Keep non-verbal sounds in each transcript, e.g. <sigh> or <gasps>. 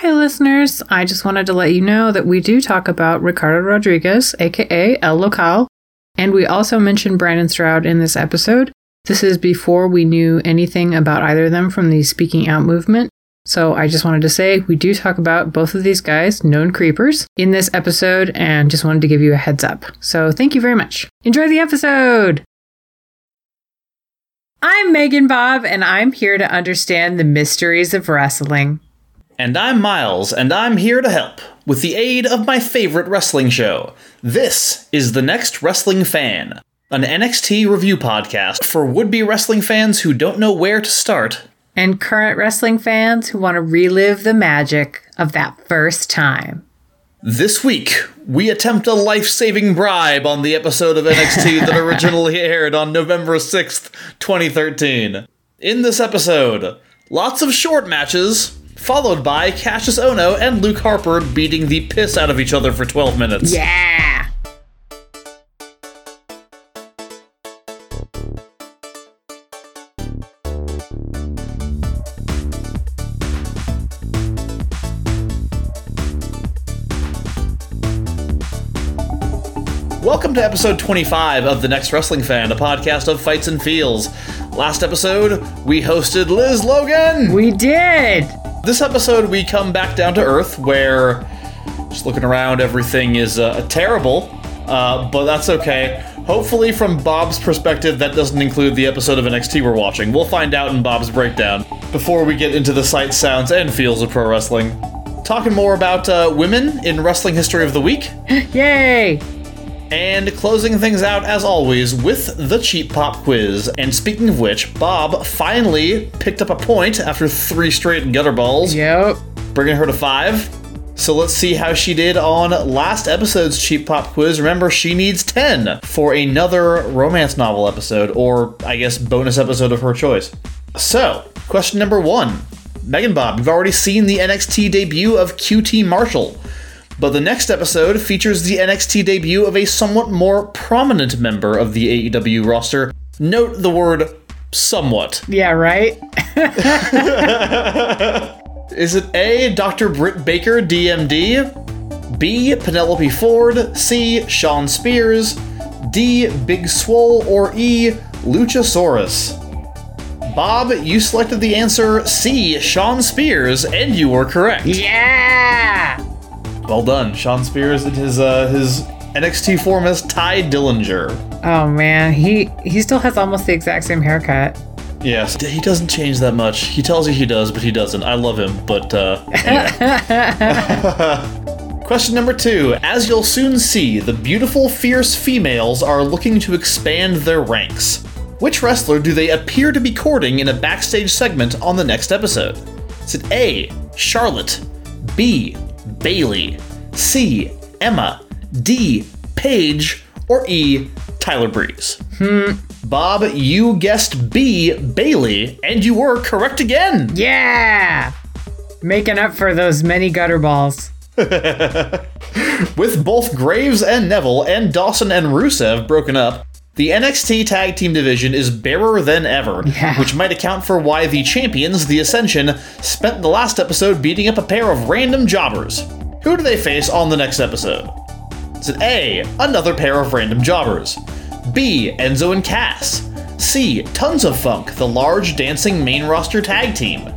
Hi, listeners. I just wanted to let you know that we do talk about Ricardo Rodriguez, aka El Local, and we also mention Brandon Stroud in this episode. This is before we knew anything about either of them from the Speaking Out movement. So I just wanted to say we do talk about both of these guys, known creepers, in this episode, and just wanted to give you a heads up. So thank you very much. Enjoy the episode! I'm Megan Bob, and I'm here to understand the mysteries of wrestling. And I'm Miles, and I'm here to help with the aid of my favorite wrestling show. This is The NXT Wrestling Fan, an NXT review podcast for would be wrestling fans who don't know where to start. And current wrestling fans who want to relive the magic of that first time. This week, we attempt a life saving bribe on the episode of NXT <laughs> that originally aired on November 6th, 2013. In this episode, lots of short matches, followed by Cassius Ono and Luke Harper beating the piss out of each other for 12 minutes. Yeah! Welcome to episode 25 of The NXT Wrestling Fan, a podcast of fights and feels. Last episode, we hosted Liz Logan. We did! This episode, we come back down to earth where, just looking around, everything is uh, terrible, uh, but that's okay. Hopefully, from Bob's perspective, that doesn't include the episode of NXT we're watching. We'll find out in Bob's breakdown before we get into the sights, sounds, and feels of pro wrestling. Talking more about uh, women in wrestling history of the week. <laughs> Yay! And closing things out, as always, with the Cheap Pop quiz. And speaking of which, Bob finally picked up a point after three straight gutter balls, Yep. bringing her to five. So let's see how she did on last episode's Cheap Pop quiz. Remember, she needs 10 for another romance novel episode, or I guess bonus episode of her choice. So, question number one Megan Bob, you've already seen the NXT debut of QT Marshall. But the next episode features the NXT debut of a somewhat more prominent member of the AEW roster. Note the word somewhat. Yeah, right? <laughs> Is it A, Dr. Britt Baker, DMD? B, Penelope Ford? C, Shawn Spears? D, Big Swole? Or E, Luchasaurus? Bob, you selected the answer C, Shawn Spears, and you were correct. Yeah! Well done, Shawn Spears and his uh, his NXT form as Ty Dillinger. Oh man, he he still has almost the exact same haircut. Yes, he doesn't change that much. He tells you he does, but he doesn't. I love him, but uh, anyway. <laughs> <laughs> Question number two. As you'll soon see, the beautiful, fierce females are looking to expand their ranks. Which wrestler do they appear to be courting in a backstage segment on the next episode? Is it A. Charlotte, B. Bayley, C. Emma, D. Paige, or E. Tyler Breeze? Hmm. Bob, you guessed B. Bayley, and you were correct again. Yeah! Making up for those many gutter balls. <laughs> With both Graves and Neville and Dawson and Rusev broken up, the NXT Tag Team division is barer than ever, Yeah. which might account for why the champions, the Ascension, spent the last episode beating up a pair of random jobbers. Who do they face on the next episode? Is it A, another pair of random jobbers? B, Enzo and Cass? C, Tons of Funk, the large dancing main roster tag team?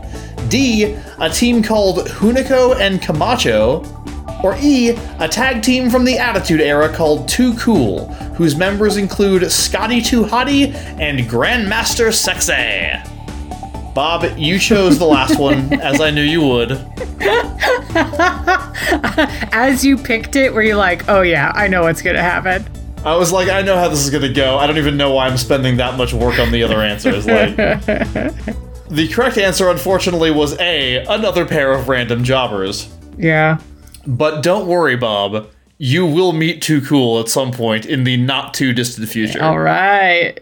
D, a team called Hunico and Camacho? Or E, a tag team from the Attitude Era called Too Cool, whose members include Scotty 2 Hotty and Grandmaster Sexay. Bob, you chose the last one, <laughs> as I knew you would. <laughs> As you picked it, were you like, oh yeah, I know what's gonna happen? I was like, I know how this is gonna go. I don't even know why I'm spending that much work on the other answers. Like, <laughs> the correct answer, unfortunately, was A, another pair of random jobbers. Yeah. But don't worry, Bob. You will meet Too Cool at some point in the not too distant future. All right.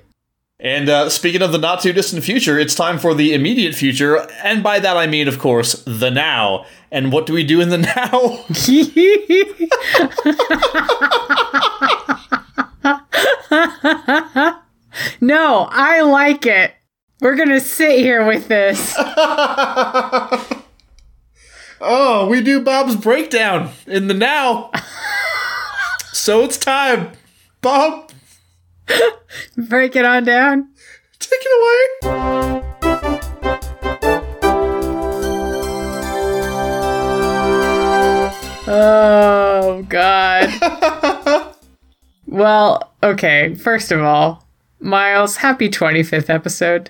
And uh, speaking of the not too distant future, it's time for the immediate future. And by that I mean, of course, the now. And what do we do in the <laughs> now? <laughs> no, I like it. We're gonna sit here with this. <laughs> Oh, we do Bob's breakdown in the now. so it's time. Bob, Break it on down. take it away. Oh, God. <laughs> well, okay. First of all, Miles, happy 25th episode.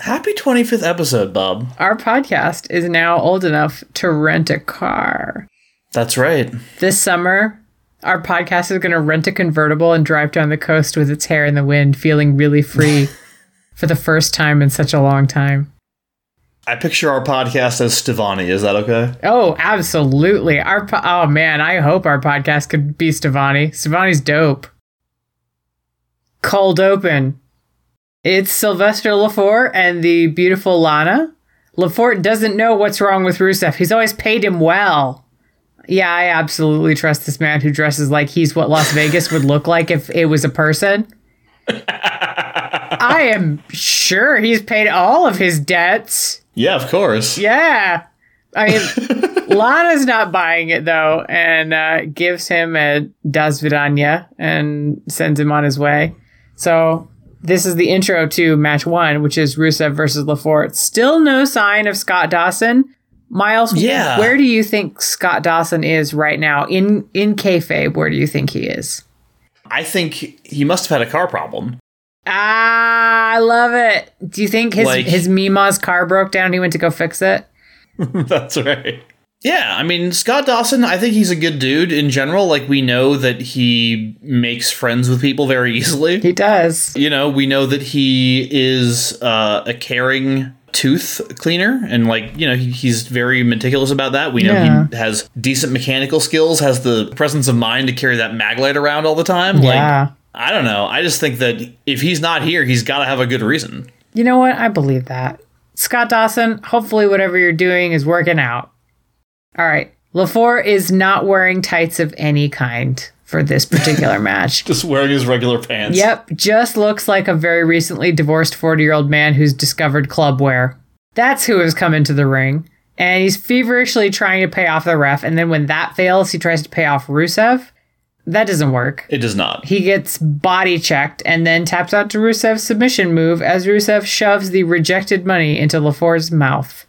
Happy 25th episode, Bob. Our podcast is now old enough to rent a car. That's right. This summer, our podcast is going to rent a convertible and drive down the coast with its hair in the wind, feeling really free <laughs> for the first time in such a long time. I picture our podcast as Stevani. Is that okay? Oh, absolutely. Our po- oh man, I hope our podcast could be Stevani. Stevani's dope. Cold open. It's Sylvester Lefort and the beautiful Lana. Lefort doesn't know what's wrong with Rusev. He's always paid him well. Yeah, I absolutely trust this man who dresses like he's what Las <laughs> Vegas would look like if it was a person. I <laughs> am sure he's paid all of his debts. Yeah, of course. Yeah. I mean, <laughs> Lana's not buying it though, and uh, gives him a Das Vidanya and sends him on his way. So this is the intro to match one, which is Rusev versus Lefort. Still no sign of Scott Dawson. Miles, Yeah. where do you think Scott Dawson is right now in in kayfabe? Where do you think he is? I think he must have had a car problem. Ah, I love it. Do you think his Like- his Mima's car broke down? And he went to go fix it. <laughs> That's right. Yeah, I mean, Scott Dawson, I think he's a good dude in general. Like, we know that he makes friends with people very easily. He does. You know, we know that he is uh, a caring tooth cleaner and like you know he, he's very meticulous about that we know Yeah. he has decent mechanical skills has the presence of mind to carry that maglite around all the time Yeah. like i don't know i just think that if he's not here he's got to have a good reason You know what? I believe that. Scott Dawson, hopefully whatever you're doing is working out. All right. Lefort is not wearing tights of any kind for this particular <laughs> match. just wearing his regular pants Yep, just looks like a very recently divorced 40 year old man who's discovered club wear. That's who has come into the ring. And he's feverishly trying to pay off the ref. And then when that fails, he tries to pay off Rusev. That doesn't work. it does not He gets body checked and then taps out to Rusev's submission move as Rusev shoves the rejected money into Lefort's mouth.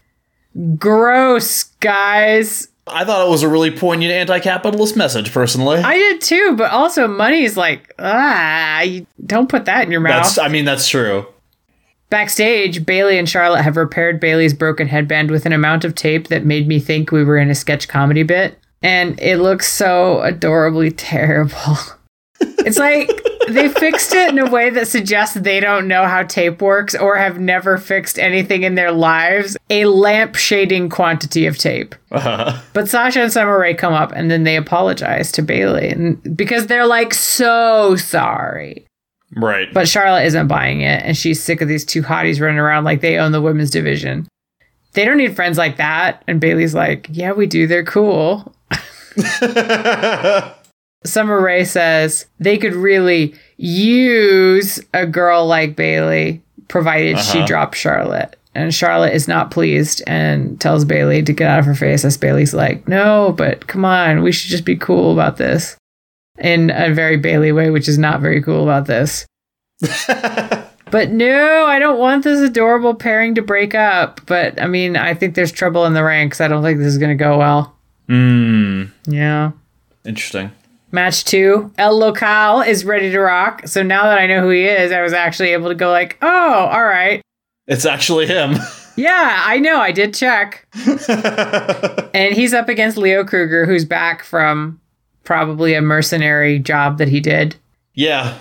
Gross, guys. i thought it was a really poignant anti-capitalist message personally I did too, but also money's like, ah, you don't put that in your mouth. that's i mean that's true Backstage, Bayley and Charlotte have repaired Bayley's broken headband with an amount of tape that made me think we were in a sketch comedy bit. And it looks so adorably <laughs> terrible. it's like they fixed it in a way that suggests they don't know how tape works or have never fixed anything in their lives. A lamp shading quantity of tape. uh, But Sasha and Summer Rae come up and then they apologize to Bayley and because they're like so sorry. right But Charlotte isn't buying it, and she's sick of these two hotties running around like they own the women's division. They don't need friends like that. And Bayley's like, Yeah, we do. They're cool. <laughs> <laughs> Summer Rae says they could really use a girl like Bayley, provided she Uh-huh. dropped Charlotte. And Charlotte is not pleased and tells Bayley to get out of her face. As Bayley's like, No, but come on, we should just be cool about this. In a very Bayley way, which is not very cool about this. <laughs> But no, I don't want this adorable pairing to break up. But I mean, I think there's trouble in the ranks. I don't think this is going to go well. mm, Yeah. interesting Match two, El Local is ready to rock. So now that I know who he is, I was actually able to go like, oh, all right. it's actually him <laughs> Yeah, I know. I did check. <laughs> and he's up against Leo Kruger, who's back from probably a mercenary job that he did. yeah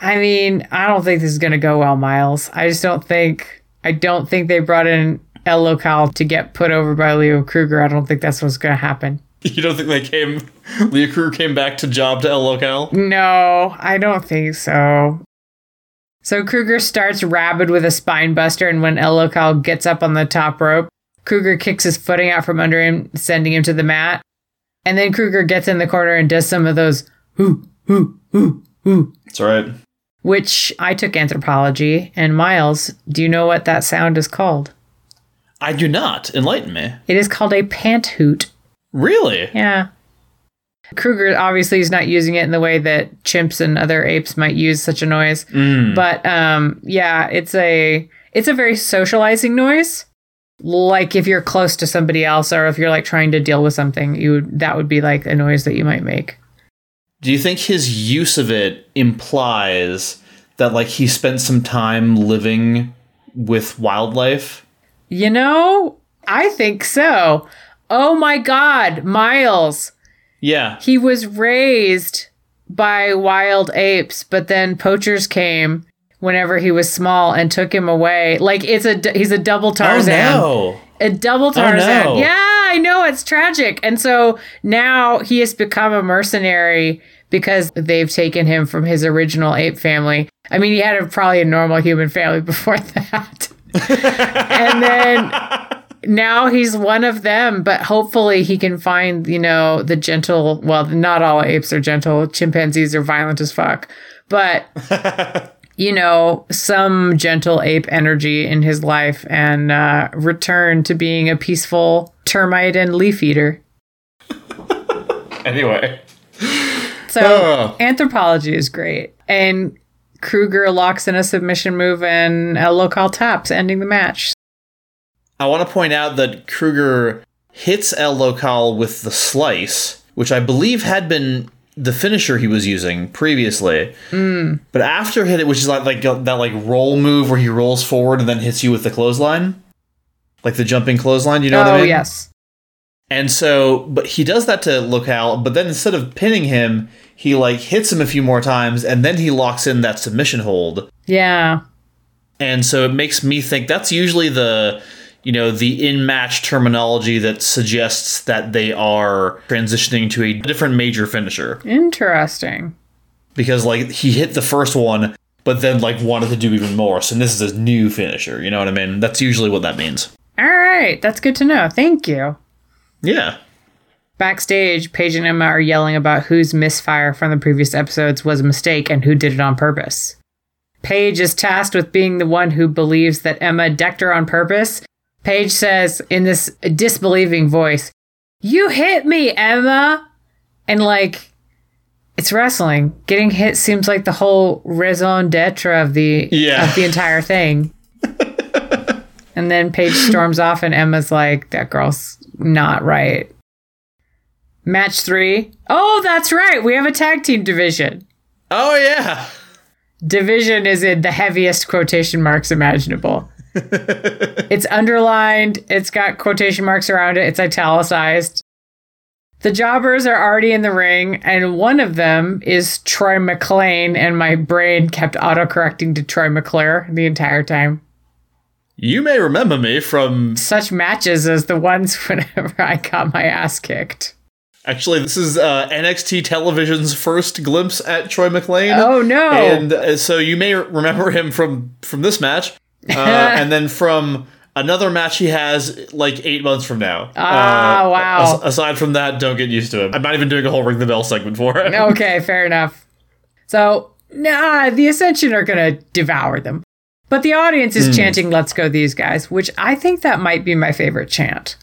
I mean, I don't think this is going to go well, Miles. I just don't think. I don't think they brought in El Local to get put over by Leo Kruger. I don't think that's what's going to happen. You don't think they came? Leo Kruger came back to job to El Local? No, I don't think so. So Kruger starts rabid with a spine buster, and when El Local gets up on the top rope, Kruger kicks his footing out from under him, sending him to the mat. And then Kruger gets in the corner and does some of those hoo, hoo, hoo, hoo, That's right. which I took anthropology. And Miles, do you know what that sound is called? I do not. Enlighten me. It is called a pant hoot. Really? Yeah. Kruger obviously is not using it in the way that chimps and other apes might use such a noise. But um, yeah, it's a it's a very socializing noise. Like if you're close to somebody else or if you're like trying to deal with something, you would, that would be like a noise that you might make. Do you think his use of it implies that like he spent some time living with wildlife? You know, I think so. Oh my god, Miles. Yeah. He was raised by wild apes, but then poachers came whenever he was small and took him away. Like it's a he's a double Tarzan. Oh no. A double oh, Tarzan. no. Yeah, I know it's tragic. And so now he has become a mercenary because they've taken him from his original ape family. I mean, he had a, probably a normal human family <laughs> before that. <laughs> and then now he's one of them, but hopefully he can find, you know, the gentle, well, not all apes are gentle. Chimpanzees are violent as fuck. But <laughs> you know, some gentle ape energy in his life and uh, return to being a peaceful termite and leaf eater. Anyway. So Oh. anthropology is great. And Kruger locks in a submission move and El Local taps, ending the match. I want to point out that Kruger hits El Local with the slice, which I believe had been the finisher he was using previously. But after hit it, which is like, like uh, that like roll move where he rolls forward and then hits you with the clothesline, like the jumping clothesline. You know what oh, I mean? yes. And so, but he does that to Local, but then instead of pinning him, he like hits him a few more times, and then he locks in that submission hold. Yeah. And so it makes me think that's usually the, you know, the in match terminology that suggests that they are transitioning to a different major finisher. Interesting. Because, like, he hit the first one, but then, like, wanted to do even more. So this is a new finisher. You know what I mean? That's usually what that means. All right. That's good to know. Thank you. Yeah. Backstage, Paige and Emma are yelling about whose misfire from the previous episodes was a mistake and who did it on purpose. Paige is tasked with being the one who believes that Emma decked her on purpose. Paige says in this disbelieving voice, You hit me, Emma! And like, it's wrestling. Getting hit seems like the whole raison d'etre of the Yeah. of the entire thing. <laughs> and then Paige storms off, and Emma's like, "That girl's not right." Match three. Oh, that's right. We have a tag team division. Oh, yeah. Division is in the heaviest quotation marks imaginable. It's underlined. It's got quotation marks around it. It's italicized. The jobbers are already in the ring, and one of them is Troy McLean, and my brain kept autocorrecting to Troy McClure the entire time. You may remember me from. Such matches as the ones <laughs> whenever I got my ass kicked. Actually, this is uh, NXT Television's first glimpse at Troy McLean. Oh no! And uh, so you may remember him from from this match, uh, <laughs> and then from another match he has like eight months from now. Ah, Uh, wow. as- aside from that, don't get used to him. I'm not even doing a whole ring the bell segment for it. <laughs> okay, fair enough. So, nah, the Ascension are going to devour them. But the audience is chanting, Let's go, these guys, which I think that might be my favorite chant.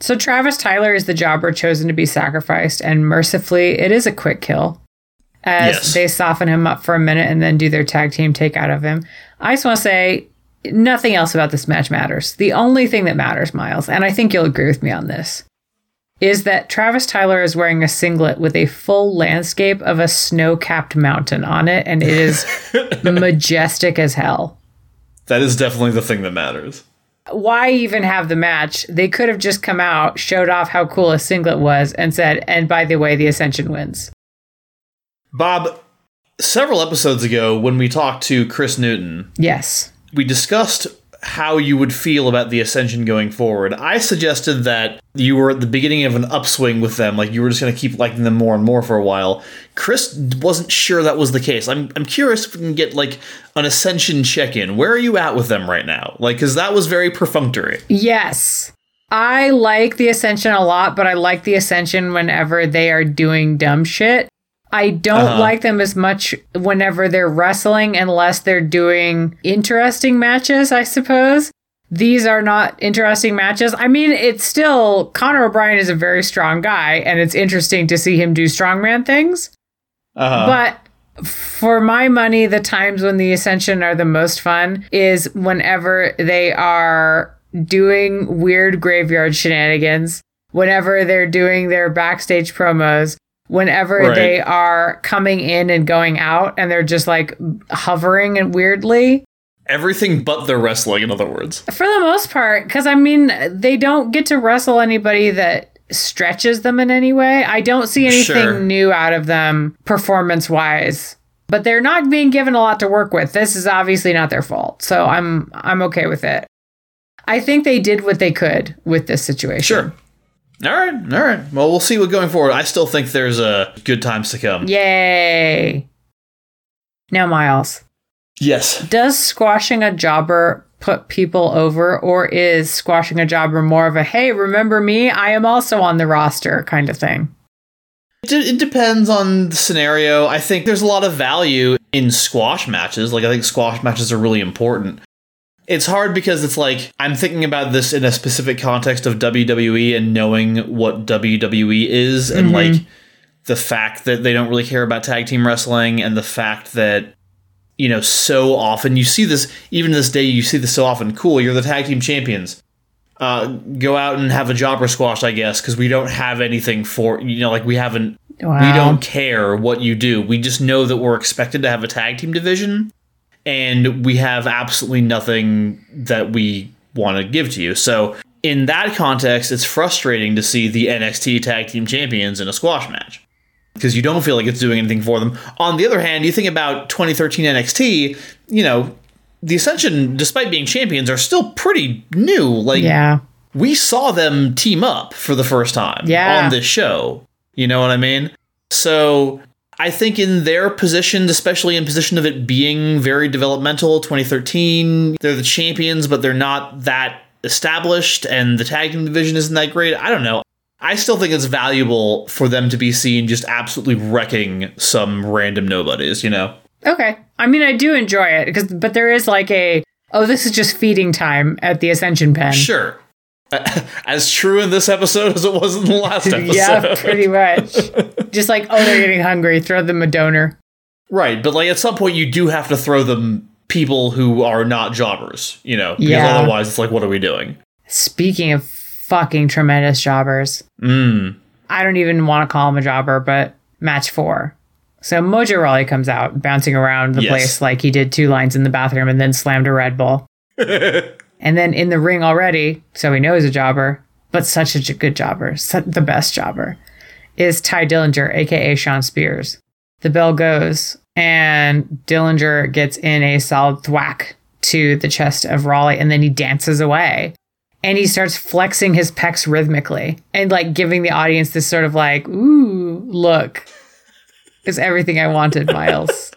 So, Travis Tyler is the jobber chosen to be sacrificed, and mercifully, it is a quick kill. As Yes. they soften him up for a minute and then do their tag team take out of him. I just want to say, nothing else about this match matters. The only thing that matters, Miles, and I think you'll agree with me on this, is that Travis Tyler is wearing a singlet with a full landscape of a snow capped mountain on it, and it is <laughs> majestic as hell. That is definitely the thing that matters. Why even have the match? They could have just come out, showed off how cool a singlet was, and said, and by the way, the Ascension wins. Bob, several episodes ago when we talked to Chris Newton, Yes. we discussed how you would feel about the Ascension going forward. I suggested that you were at the beginning of an upswing with them, like you were just going to keep liking them more and more for a while. Chris wasn't sure that was the case. I'm, I'm curious if we can get like an Ascension check in. Where are you at with them right now? Like, because that was very perfunctory. Yes. I like the Ascension a lot, but I like the Ascension whenever they are doing dumb shit. I don't Uh-huh. like them as much whenever they're wrestling unless they're doing interesting matches, I suppose. these are not interesting matches. I mean, it's still Conor O'Brien is a very strong guy, and it's interesting to see him do strongman things. Uh-huh. But for my money, the times when the Ascension are the most fun is whenever they are doing weird graveyard shenanigans, whenever they're doing their backstage promos, whenever Right. they are coming in and going out and they're just like hovering and weirdly. Everything but their wrestling, in other words. For the most part, because I mean, they don't get to wrestle anybody that stretches them in any way. I don't see anything Sure. new out of them performance wise. But they're not being given a lot to work with. This is obviously not their fault. So I'm I'm okay with it. I think they did what they could with this situation. Sure. All right, all right. Well, we'll see what going forward. I still think there's uh, good times to come. Yay. Now, Miles, Yes. does squashing a jobber put people over, or is squashing a jobber more of a hey, remember me? I am also on the roster kind of thing? It, de- it depends on the scenario. I think there's a lot of value in squash matches. Like, I think squash matches are really important. It's hard because it's like I'm thinking about this in a specific context of WWE and knowing what WWE is and Mhm. like the fact that they don't really care about tag team wrestling and the fact that you know so often you see this even this day you see this so often cool you're the tag team champions uh, go out and have a jobber squash i guess because we don't have anything for you know like we haven't Wow. we don't care what you do. We just know that we're expected to have a tag team division and we have absolutely nothing that we want to give to you. So, in that context, it's frustrating to see the NXT tag team champions in a squash match because you don't feel like it's doing anything for them. On the other hand, you think about 2013 NXT, you know, the Ascension, despite being champions, are still pretty new. Like, Yeah. we saw them team up for the first time Yeah. on this show. You know what I mean? So I think in their position, especially in position of it being very developmental, 2013, they're the champions, but they're not that established, and the tag team division isn't that great. I don't know. I still think it's valuable for them to be seen just absolutely wrecking some random nobodies, you know? Okay. I mean, I do enjoy it because, but there is like a oh, this is just feeding time at the Ascension Pen. Sure. <laughs> As true in this episode as it was in the last <laughs> episode. yeah, pretty much. just like oh, they're getting hungry. Throw them a donor. Right, but like at some point you do have to throw them people who are not jobbers, you know, because Yeah. otherwise it's like, what are we doing? Speaking of fucking tremendous jobbers, Mm. I don't even want to call him a jobber, but match four. So Mojo Rawley comes out bouncing around the Yes. place like he did two lines in the bathroom and then slammed a Red Bull. <laughs> and then in the ring already, so we know he's a jobber, but such a good jobber, the best jobber, is Ty Dillinger, aka Shawn Spears. The bell goes, and Dillinger gets in a solid thwack to the chest of Rawley, and then he dances away. And he starts flexing his pecs rhythmically and like giving the audience this sort of like, ooh, look. It's everything I wanted, Miles.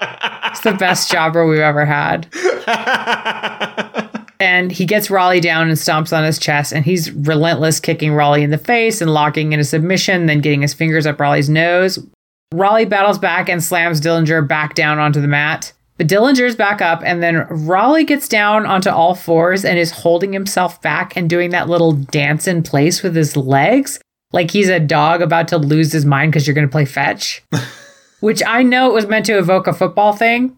it's the best jobber we've ever had <laughs> and he gets Rawley down and stomps on his chest, and he's relentless, kicking Rawley in the face and locking in a submission, then getting his fingers up Rawley's nose. Rawley battles back and slams Dillinger back down onto the mat. But Dillinger's back up, and then Rawley gets down onto all fours and is holding himself back and doing that little dance in place with his legs, like he's a dog about to lose his mind because you're going to play fetch. <laughs> Which I know it was meant to evoke a football thing,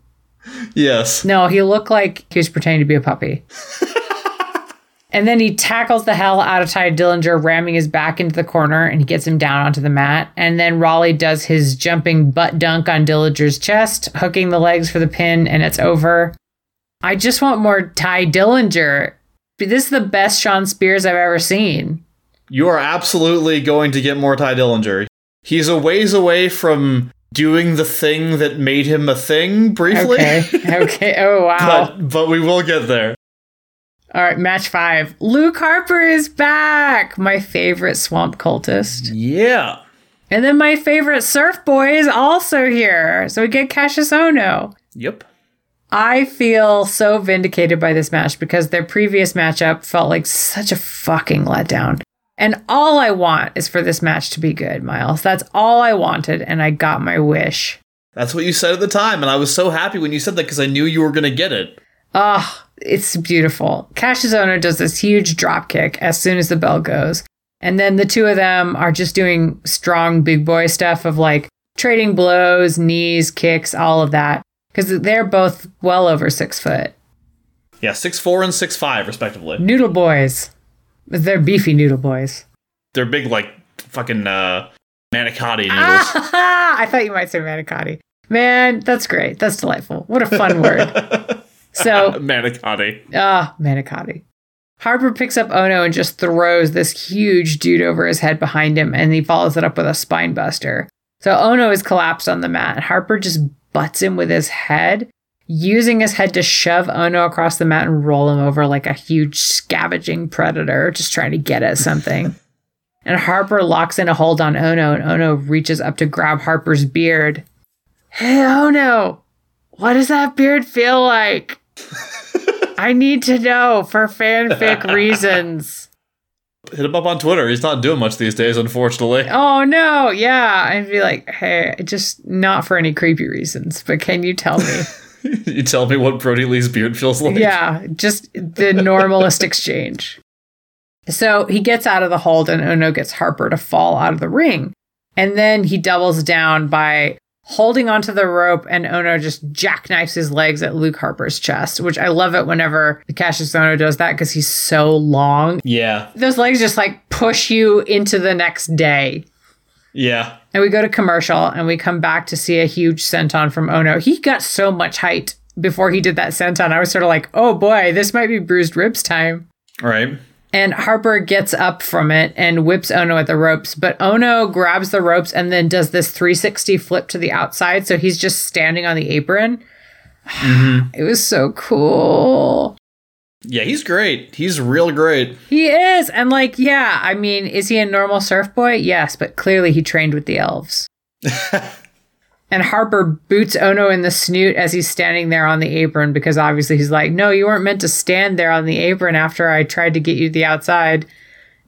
yes. no, he looked like he was pretending to be a puppy. <laughs> and then he tackles the hell out of Ty Dillinger, ramming his back into the corner, and he gets him down onto the mat. And then Rawley does his jumping butt dunk on Dillinger's chest, hooking the legs for the pin, and it's over. I just want more Ty Dillinger. This is the best Shawn Spears I've ever seen. You are absolutely going to get more Ty Dillinger. He's a ways away from doing the thing that made him a thing briefly. Okay. <laughs> okay. Oh, wow. but but we will get there. All right, match five. Luke Harper is back. My favorite swamp cultist. Yeah. And then my favorite surf boy is also here. So we get Cassius Ono. Yep. I feel so vindicated by this match because their previous matchup felt like such a fucking letdown. And all I want is for this match to be good, Miles. That's all I wanted, and I got my wish. That's what you said at the time, and I was so happy when you said that because I knew you were going to get it. Oh, it's beautiful. Cassius Ono does this huge drop kick as soon as the bell goes. And then the two of them are just doing strong big boy stuff of like trading blows, knees, kicks, all of that. Because they're both well over six foot. Yeah, six four and six five respectively. Noodle boys. They're beefy noodle boys. They're big like fucking uh manicotti noodles. Ah, <laughs> I thought you might say manicotti. Man, that's great. That's delightful. What a fun word. <laughs> So, manicotti. ah, manicotti. Harper picks up Ono and just throws this huge dude over his head behind him, and he follows it up with a spine buster. So Ono is collapsed on the mat, and Harper just butts him with his head, using his head to shove Ono across the mat and roll him over like a huge scavenging predator, just trying to get at something. <laughs> and Harper locks in a hold on Ono, and Ono reaches up to grab Harper's beard. Hey, Ono, what does that beard feel like? <laughs> I need to know for fanfic <laughs> reasons. Hit him up on Twitter. He's not doing much these days, unfortunately. Oh no, yeah. I'd be like, hey, just not for any creepy reasons, but can you tell me? <laughs> you tell me what Brodie Lee's beard feels like. yeah, just the normalist <laughs> exchange. So he gets out of the hold and Ono gets Harper to fall out of the ring. And then he doubles down by holding onto the rope and Ono just jackknifes his legs at Luke Harper's chest, which I love it whenever Cassius Ono does that because he's so long. Yeah. Those legs just like push you into the next day. Yeah. And we go to commercial and we come back to see a huge senton from Ono. He got so much height before he did that senton. I was sort of like, oh boy, this might be bruised ribs time. Right. And Harper gets up from it and whips Ono at the ropes, but Ono grabs the ropes and then does this 360 flip to the outside. So he's just standing on the apron. Mm-hmm. It was so cool. Yeah, he's great. He's real great. He is. And like, yeah, I mean, is he a normal surf boy? Yes, but clearly he trained with the elves. <laughs> and Harper boots Ono in the snoot as he's standing there on the apron because obviously he's like, no, you weren't meant to stand there on the apron after I tried to get you to the outside.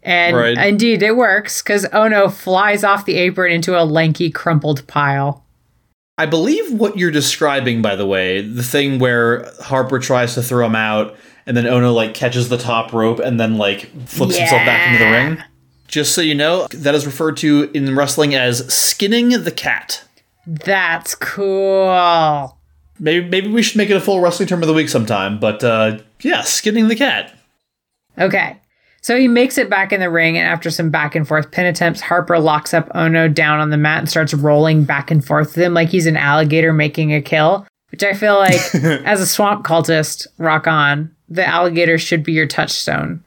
And Right. indeed, it works because Ono flies off the apron into a lanky, crumpled pile. I believe what you're describing, by the way, the thing where Harper tries to throw him out and then Ono like catches the top rope and then like flips himself back into the Yeah. ring. Just so you know, that is referred to in wrestling as skinning the cat. That's cool. Maybe maybe we should make it a full wrestling term of the week sometime, but uh yeah, skinning the cat. Okay. So he makes it back in the ring, and after some back and forth pin attempts, Harper locks up Ono down on the mat and starts rolling back and forth with him like he's an alligator making a kill, which I feel like, <laughs> as a swamp cultist, rock on. The alligator should be your touchstone.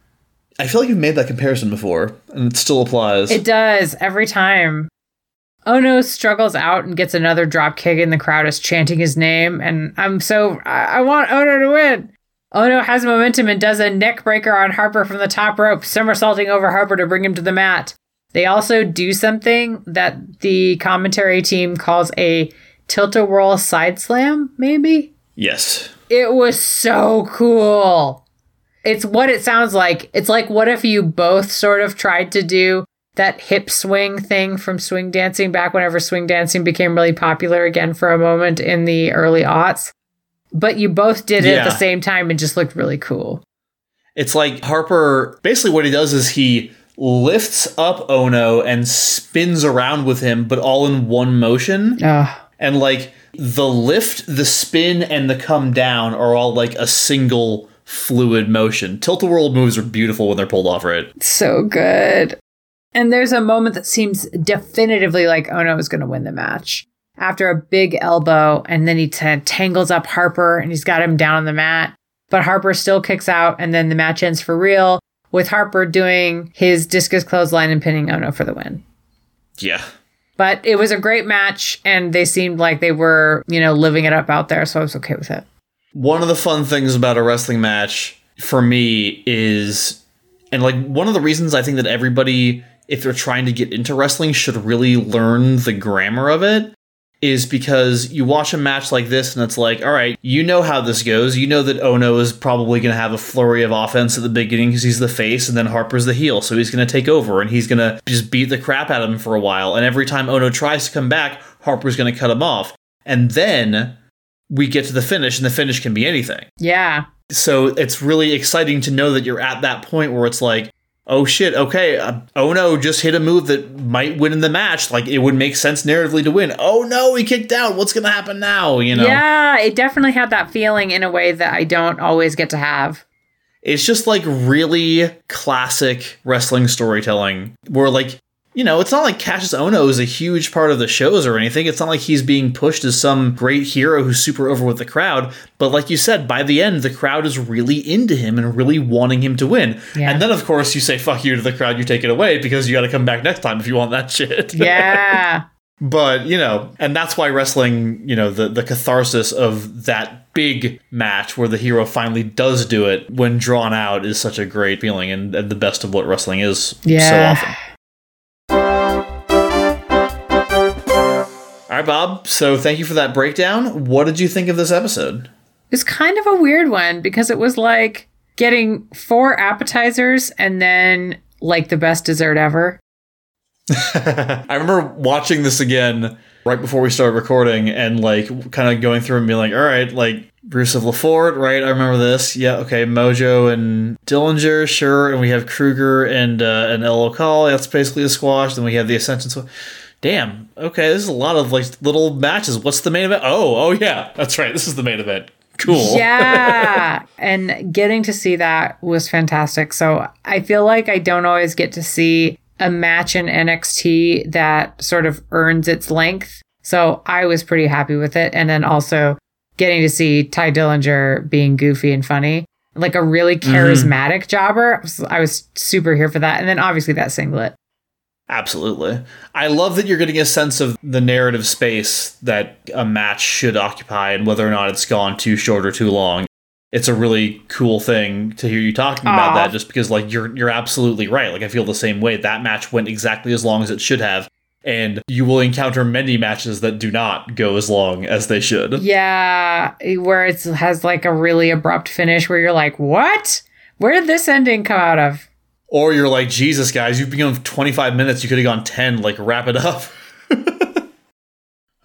I feel like you've made that comparison before, and it still applies. It does every time. Ono struggles out and gets another drop kick, and the crowd is chanting his name. And I'm so I, I want Ono to win. Ono has momentum and does a neck breaker on Harper from the top rope, somersaulting over Harper to bring him to the mat. They also do something that the commentary team calls a tilt a whirl side slam, maybe? yes. It was so cool. It's what it sounds like. It's like what if you both sort of tried to do that hip swing thing from swing dancing back whenever swing dancing became really popular again for a moment in the early aughts. But you both did it at the same time and just looked really cool. It's like Harper basically what he does is he lifts up Ono and spins around with him, but all in one motion. Ugh. And like the lift, the spin, and the come down are all like a single fluid motion. Tilt a whirl moves are beautiful when they're pulled off right. So good. And there's a moment that seems definitively like oh Ono is going to win the match. After a big elbow, and then he t- tangles up Harper and he's got him down on the mat. But Harper still kicks out, and then the match ends for real with Harper doing his discus clothesline and pinning oh Ono for the win. Yeah. But it was a great match, and they seemed like they were, you know, living it up out there, so I was okay with it. One of the fun things about a wrestling match for me is, and like one of the reasons I think that everybody, if they're trying to get into wrestling, should really learn the grammar of it, is because you watch a match like this and it's like, all right, you know how this goes. You know that Ono is probably going to have a flurry of offense at the beginning because he's the face, and then Harper's the heel, so he's going to take over and he's going to just beat the crap out of him for a while. And every time Ono tries to come back, Harper's going to cut him off. And then we get to the finish, and the finish can be anything. Yeah. So it's really exciting to know that you're at that point where it's like, oh shit, okay, uh, oh no, just hit a move that might win in the match. Like it would make sense narratively to win. Oh no, he kicked out. What's gonna happen now? You know? Yeah, it definitely had that feeling in a way that I don't always get to have. It's just like really classic wrestling storytelling where like you know, it's not like Cassius Ono is a huge part of the shows or anything. It's not like he's being pushed as some great hero who's super over with the crowd. But like you said, by the end, the crowd is really into him and really wanting him to win. Yeah. And then, of course, you say fuck you to the crowd, you take it away because you got to come back next time if you want that <laughs> shit. Yeah. but, you know, and that's why wrestling, you know, the, the catharsis of that big match where the hero finally does do it when drawn out is such a great feeling and, and the best of what wrestling is so Yeah. often. Right, Bob. So thank you for that breakdown. What did you think of this episode? It's kind of a weird one because it was like getting four appetizers and then like the best dessert ever. <laughs> I remember watching this again right before we started recording and like kind of going through and being like, all right, like Bruce of Lefort, right? I remember this. Yeah, okay, Mojo and Dillinger, sure. And we have Kruger and uh, and El Local. That's basically a squash. Then we have the Ascension. So, damn. Okay, this is a lot of like little matches. What's the main event? Oh, oh yeah, that's right. This is the main event. Cool. Yeah. and getting to see that was fantastic. So I feel like I don't always get to see a match in NXT that sort of earns its length. So I was pretty happy with it. And then also getting to see Ty Dillinger being goofy and funny, like a really mm-hmm. charismatic jobber. I was, I was super here for that. And then obviously that singlet. Absolutely. I love that you're getting a sense of the narrative space that a match should occupy and whether or not it's gone too short or too long. It's a really cool thing to hear you talking about that just because like you're you're absolutely right. Like I feel the same way. That match went exactly as long as it should have. And you will encounter many matches that do not go as long as they should. Yeah. Where it has like a really abrupt finish where you're like, what? Where did this ending come out of? Or you're like, Jesus guys, you've been going 25 minutes, you could have gone 10, like wrap it up. <laughs>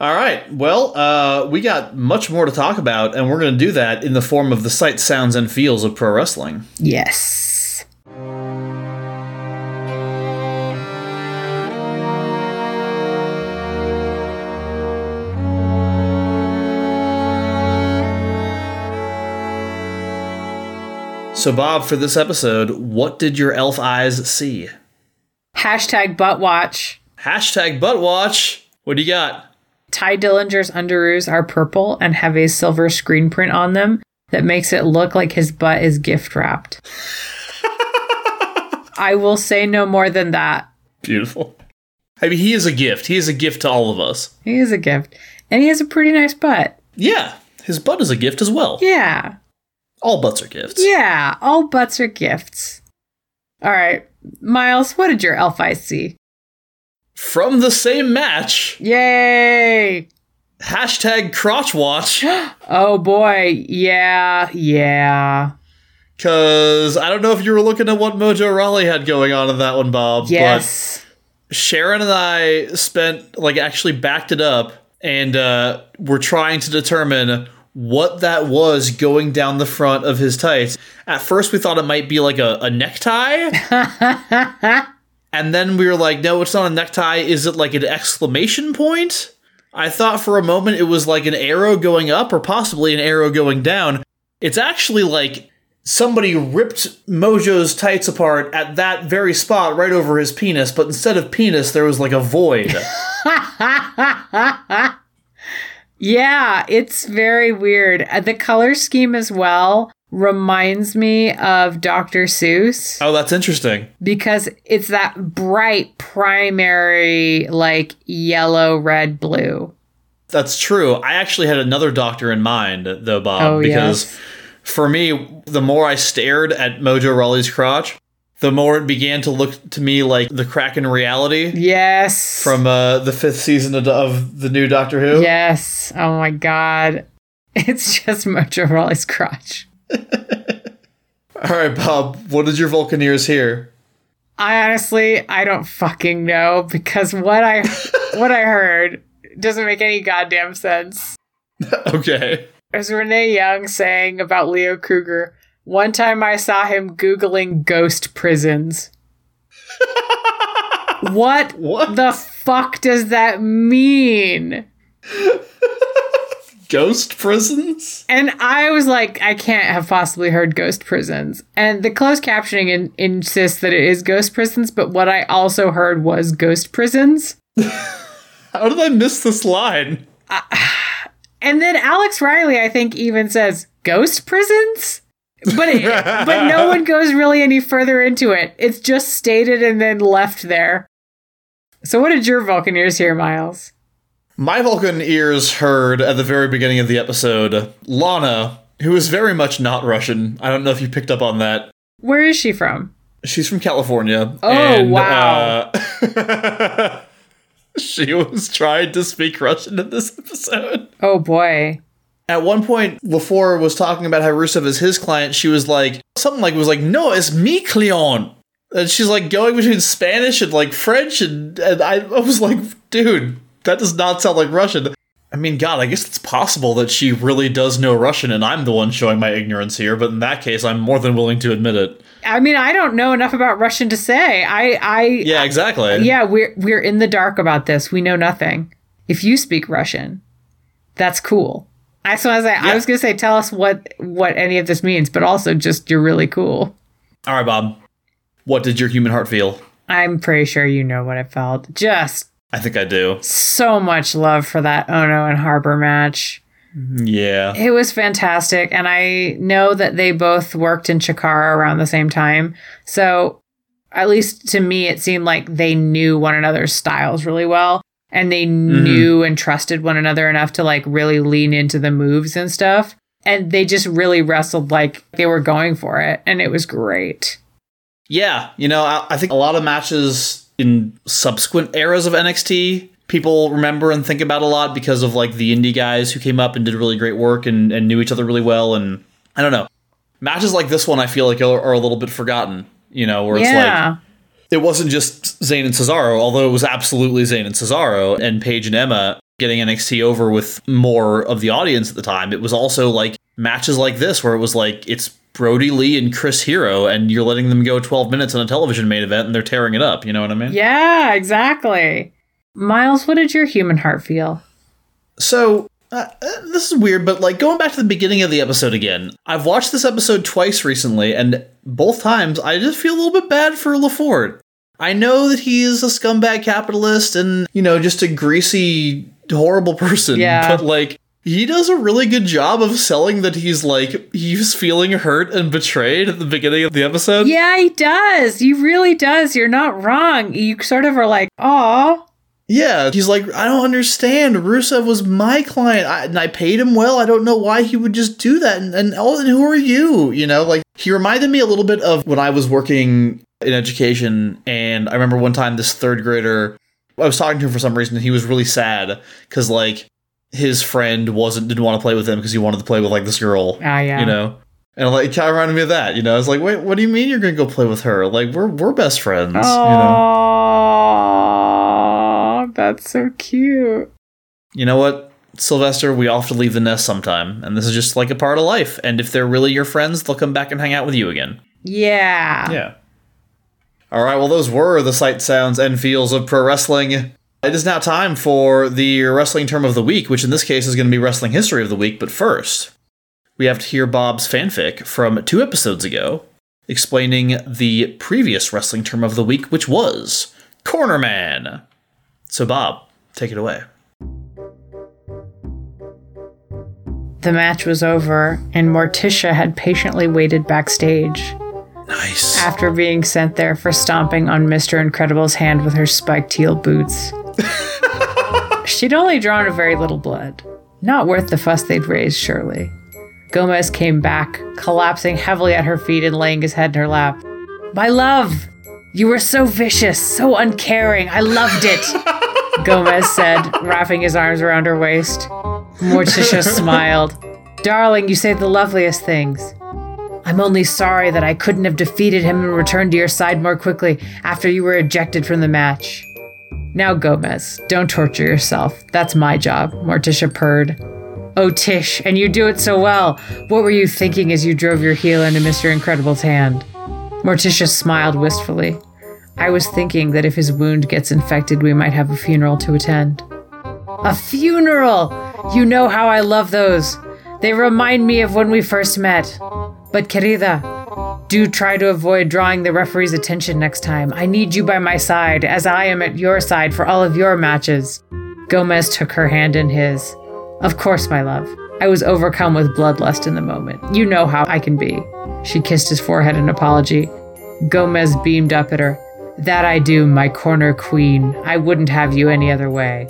All right. Well, uh, we got much more to talk about, and we're going to do that in the form of the sights, sounds, and feels of pro wrestling. Yes. So, Bob, for this episode, what did your elf eyes see? Hashtag butt watch. Hashtag butt watch. What do you got? Ty Dillinger's underoos are purple and have a silver screen print on them that makes it look like his butt is gift wrapped. <laughs> I will say no more than that. Beautiful. I mean, he is a gift. He is a gift to all of us. He is a gift. And he has a pretty nice butt. Yeah, his butt is a gift as well. Yeah. All butts are gifts. Yeah. All butts are gifts. All right. Miles, what did your elf eyes see? From the same match, Yay! hashtag crotch watch. <gasps> Oh boy. Yeah. Yeah. Because I don't know if you were looking at what Mojo Rawley had going on in that one, Bob. Yes. But Sharon and I spent, like, actually backed it up and uh, were trying to determine what that was going down the front of his tights. At first, we thought it might be like a, a necktie. <laughs> and then we were like, no, it's not a necktie. Is it like an exclamation point? I thought for a moment it was like an arrow going up or possibly an arrow going down. It's actually like somebody ripped Mojo's tights apart at that very spot right over his penis, but instead of penis, there was like a void. <laughs> yeah, it's very weird. Uh, The color scheme as well reminds me of Dr. Seuss oh, that's interesting. because it's that bright primary, like yellow, red, blue. That's true. I actually had another doctor in mind, though, Bob, Oh, because yes. for me, the more I stared at Mojo Rawley's crotch, the more it began to look to me like the Kraken reality Yes. from uh, the fifth season of, of the new Doctor Who. Yes. Oh my God. <laughs> It's just Mojo Rawley's crotch. <laughs> All right, Bob, what did your Vulcaneers hear? I honestly, I don't fucking know because what I <laughs> what I heard doesn't make any goddamn sense. okay. There's Renee Young saying about Leo Kruger. One time I saw him Googling ghost prisons. <laughs> what, What? the fuck does that mean? Ghost prisons? And I was like, I can't have possibly heard ghost prisons. And the closed captioning in- insists that it is ghost prisons, but what I also heard was ghost prisons. <laughs> How did I miss this line? <sighs> And then Alex Riley, I think, even says ghost prisons. But it, but no one <laughs> goes really any further into it. It's just stated and then left there. So what did your Vulcan ears hear, Miles? My Vulcan ears heard at the very beginning of the episode Lana, who is very much not Russian. I don't know if you picked up on that. Where is she from? She's from California. Oh, wow. uh, <laughs> she was trying to speak Russian in this episode. Oh boy. At one point, Lefort was talking about how Rusev is his client. She was like, something like, was like, no, it's me, Cleon. And she's like going between Spanish and like French. And, and I, I was like, dude, that does not sound like Russian. I mean, God, I guess it's possible that she really does know Russian and I'm the one showing my ignorance here. But in that case, I'm more than willing to admit it. I mean, I don't know enough about Russian to say. I I Yeah, exactly. Yeah, we're we're in the dark about this. We know nothing. If you speak Russian, that's cool. I just want to say, Yeah. I was going to say, tell us what what any of this means, but also just you're really cool. All right, Bob. What did your human heart feel? I'm pretty sure you know what it felt. Just I think I do. so much love for that Ono and Harper match. Yeah. It was fantastic, and I know that they both worked in Chikara around the same time. So, at least to me, it seemed like they knew one another's styles really well, and they mm-hmm. knew and trusted one another enough to like really lean into the moves and stuff. And they just really wrestled like they were going for it, and it was great. Yeah, you know, I, I think a lot of matches in subsequent eras of NXT people remember and think about a lot because of like the indie guys who came up and did really great work and, and knew each other really well. And I don't know, matches like this one I feel like are, are a little bit forgotten. You know, where it's like it wasn't just Zayn and Cesaro, although it was absolutely Zayn and Cesaro and Paige and Emma getting NXT over with more of the audience at the time. It was also like matches like this where it was like it's Brodie Lee and Chris Hero, and you're letting them go 12 minutes on a television main event and they're tearing it up. You know what I mean? yeah, exactly. Miles, what did your human heart feel? So. Uh, uh, this is weird, but like going back to the beginning of the episode again, I've watched this episode twice recently, and both times I just feel a little bit bad for Lefort. I know that he's a scumbag capitalist and, you know, just a greasy, horrible person. Yeah. But, like, he does a really good job of selling that he's, like, he's feeling hurt and betrayed at the beginning of the episode. Yeah, he does. He really does. You're not wrong. You sort of are like, oh, Yeah. He's like, I don't understand. Rusev was my client I, and I paid him well. I don't know why he would just do that. And, and, oh, and who are you? You know, like, he reminded me a little bit of when I was working in education. And I remember one time this third grader, I was talking to him for some reason. And he was really sad because, like, his friend wasn't didn't want to play with him because he wanted to play with like this girl. Ah, yeah. You know. And like it kind of reminded me of that, you know. I was like, wait, what do you mean you're gonna go play with her? Like we're we're best friends, you know. That's so cute. You know what, Sylvester, we all have to leave the nest sometime, and this is just like a part of life. And if they're really your friends, they'll come back and hang out with you again. Yeah. Yeah. All right. Well, those were the sights, sounds, and feels of pro wrestling. It is now time for the wrestling term of the week, which in this case is going to be wrestling history of the week. But first, we have to hear Bob's fanfic from two episodes ago, explaining the previous wrestling term of the week, which was cornerman. So, Bob, take it away. The match was over, and Morticia had patiently waited backstage Nice. after being sent there for stomping on Mr. Incredible's hand with her spiked heel boots. <laughs> She'd only drawn a very little blood. Not worth the fuss they'd raised, surely. Gomez came back, collapsing heavily at her feet and laying his head in her lap. My love! You were so vicious, so uncaring. I loved it, <laughs> Gomez said, wrapping his arms around her waist. Morticia <laughs> smiled. Darling, you say the loveliest things. I'm only sorry that I couldn't have defeated him and returned to your side more quickly after you were ejected from the match. Now, Gomez, don't torture yourself. That's my job, Morticia purred. Oh, Tish, and you do it so well. What were you thinking as you drove your heel into Mr. Incredible's hand? Morticia smiled wistfully. I was thinking that if his wound gets infected, we might have a funeral to attend. A funeral! You know how I love those. They remind me of when we first met. But, querida, do try to avoid drawing the referee's attention next time. I need you by my side, as I am at your side for all of your matches. Gomez took her hand in his. Of course, my love. I was overcome with bloodlust in the moment. You know how I can be. She kissed his forehead in apology. Gomez beamed up at her. That I do, my corner queen. I wouldn't have you any other way.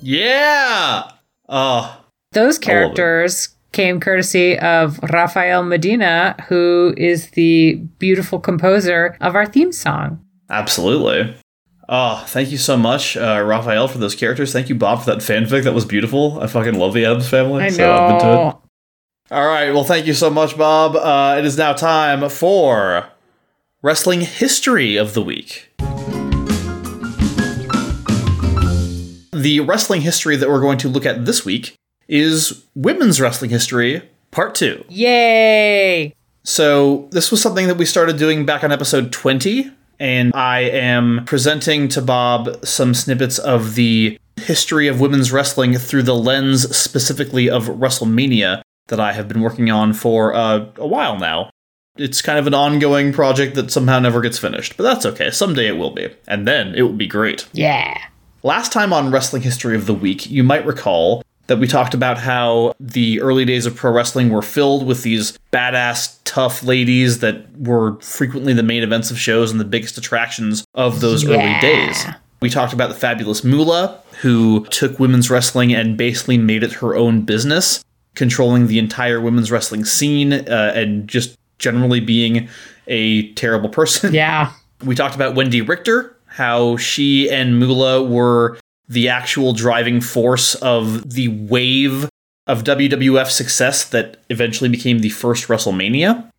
Yeah! Oh, Those characters came courtesy of Rafael Medina, who is the beautiful composer of our theme song. absolutely. Oh, thank you so much, uh, Rafael, for those characters. Thank you, Bob, for that fanfic. That was beautiful. I fucking love the Addams family. I so I've been to it. know. All right. Well, thank you so much, Bob. Uh, it is now time for wrestling history of the week. The wrestling history that we're going to look at this week is women's wrestling history, part two. Yay! So, this was something that we started doing back on episode 20, and I am presenting to Bob some snippets of the history of women's wrestling through the lens specifically of WrestleMania that I have been working on for uh, a while now. It's kind of an ongoing project that somehow never gets finished, but that's okay. Someday it will be, and then it will be great. Yeah. Last time on Wrestling History of the Week, you might recall that we talked about how the early days of pro wrestling were filled with these badass, tough ladies that were frequently the main events of shows and the biggest attractions of those early Yeah. days. We talked about the fabulous Moolah, who took women's wrestling and basically made it her own business, controlling the entire women's wrestling scene uh, and just generally being a terrible person. <laughs> Yeah. We talked about Wendy Richter, how she and Moolah were the actual driving force of the wave of WWF success that eventually became the first WrestleMania.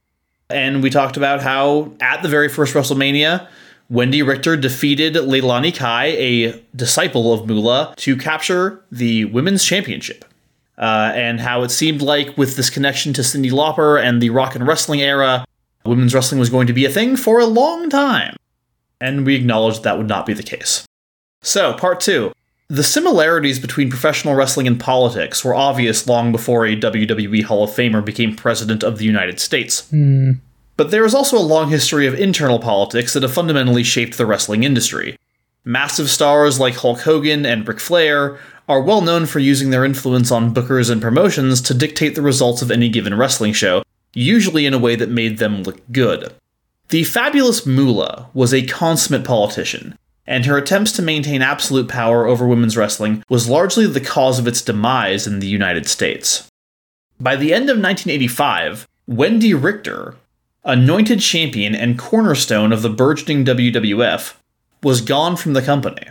And we talked about how at the very first WrestleMania, Wendy Richter defeated Leilani Kai, a disciple of Moolah, to capture the women's championship. Uh, and how it seemed like with this connection to Cyndi Lauper and the rock and wrestling era, women's wrestling was going to be a thing for a long time. And we acknowledged that would not be the case. So, part two. The similarities between professional wrestling and politics were obvious long before a WWE Hall of Famer became president of the United States. But there is also a long history of internal politics that have fundamentally shaped the wrestling industry. Massive stars like Hulk Hogan and Ric Flair are well known for using their influence on bookers and promotions to dictate the results of any given wrestling show, usually in a way that made them look good. The fabulous Moolah was a consummate politician, and her attempts to maintain absolute power over women's wrestling was largely the cause of its demise in the United States. By the end of 1985, Wendy Richter, anointed champion and cornerstone of the burgeoning WWF, was gone from the company.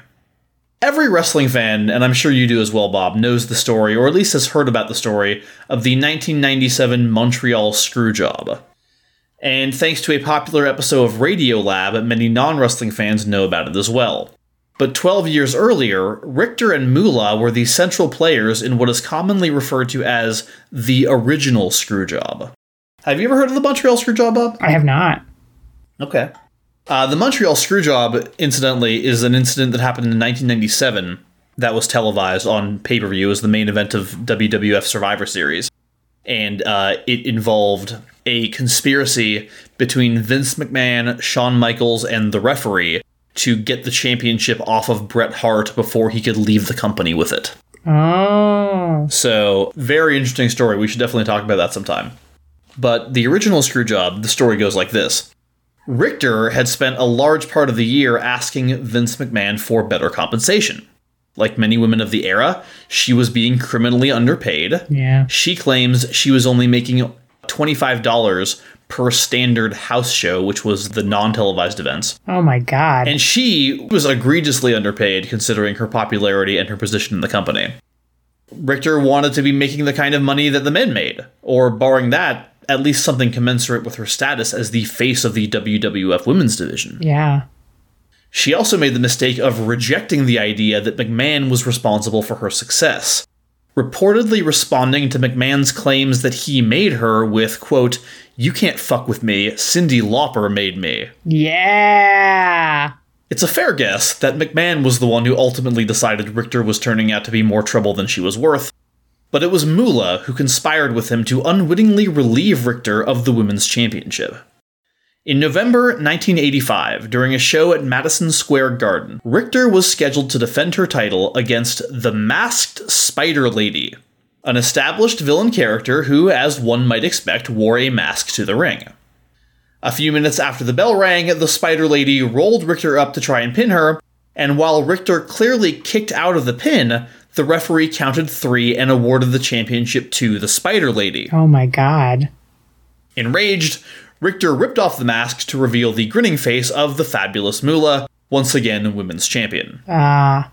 Every wrestling fan, and I'm sure you do as well, Bob, knows the story, or at least has heard about the story, of the 1997 Montreal Screwjob. And thanks to a popular episode of Radiolab, many non wrestling fans know about it as well. But 12 years earlier, Richter and Moolah were the central players in what is commonly referred to as the original Screwjob. Have you ever heard of the Montreal Screwjob, Bob? I have not. Okay. Uh, the Montreal Screwjob, incidentally, is an incident that happened in 1997 that was televised on pay per view as the main event of WWF Survivor Series. And uh, it involved a conspiracy between Vince McMahon, Shawn Michaels, and the referee to get the championship off of Bret Hart before he could leave the company with it. Oh. So, very interesting story. We should definitely talk about that sometime. But the original Screwjob, the story goes like this Richter had spent a large part of the year asking Vince McMahon for better compensation. Like many women of the era, she was being criminally underpaid. Yeah. She claims she was only making $25 per standard house show, which was the non televised events. Oh my god. And she was egregiously underpaid considering her popularity and her position in the company. Richter wanted to be making the kind of money that the men made, or barring that, at least something commensurate with her status as the face of the WWF women's division. yeah. She also made the mistake of rejecting the idea that McMahon was responsible for her success. reportedly responding to McMahon's claims that he made her with, quote, You can't fuck with me, Cyndi Lauper made me. Yeah. It's a fair guess that McMahon was the one who ultimately decided Richter was turning out to be more trouble than she was worth, but it was Moolah who conspired with him to unwittingly relieve Richter of the Women's Championship. In November 1985, during a show at Madison Square Garden, Richter was scheduled to defend her title against the Masked Spider Lady, an established villain character who, as one might expect, wore a mask to the ring. A few minutes after the bell rang, the Spider Lady rolled Richter up to try and pin her, and while Richter clearly kicked out of the pin, the referee counted three and awarded the championship to the Spider Lady. Oh my god. Enraged, Richter ripped off the mask to reveal the grinning face of the fabulous Moolah, once again women's champion. Ah.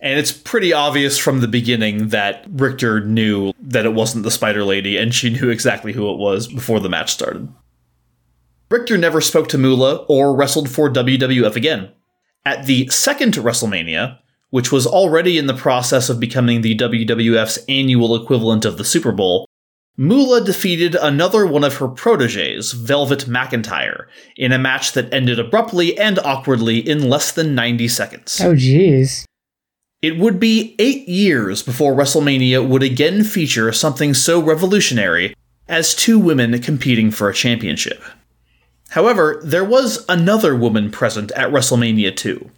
And it's pretty obvious from the beginning that Richter knew that it wasn't the Spider Lady, and she knew exactly who it was before the match started. Richter never spoke to Moolah or wrestled for WWF again. At the second WrestleMania, which was already in the process of becoming the WWF's annual equivalent of the Super Bowl, Moolah defeated another one of her proteges, Velvet McIntyre, in a match that ended abruptly and awkwardly in less than 90 seconds. Oh, jeez. It would be eight years before WrestleMania would again feature something so revolutionary as two women competing for a championship. However, there was another woman present at WrestleMania 2,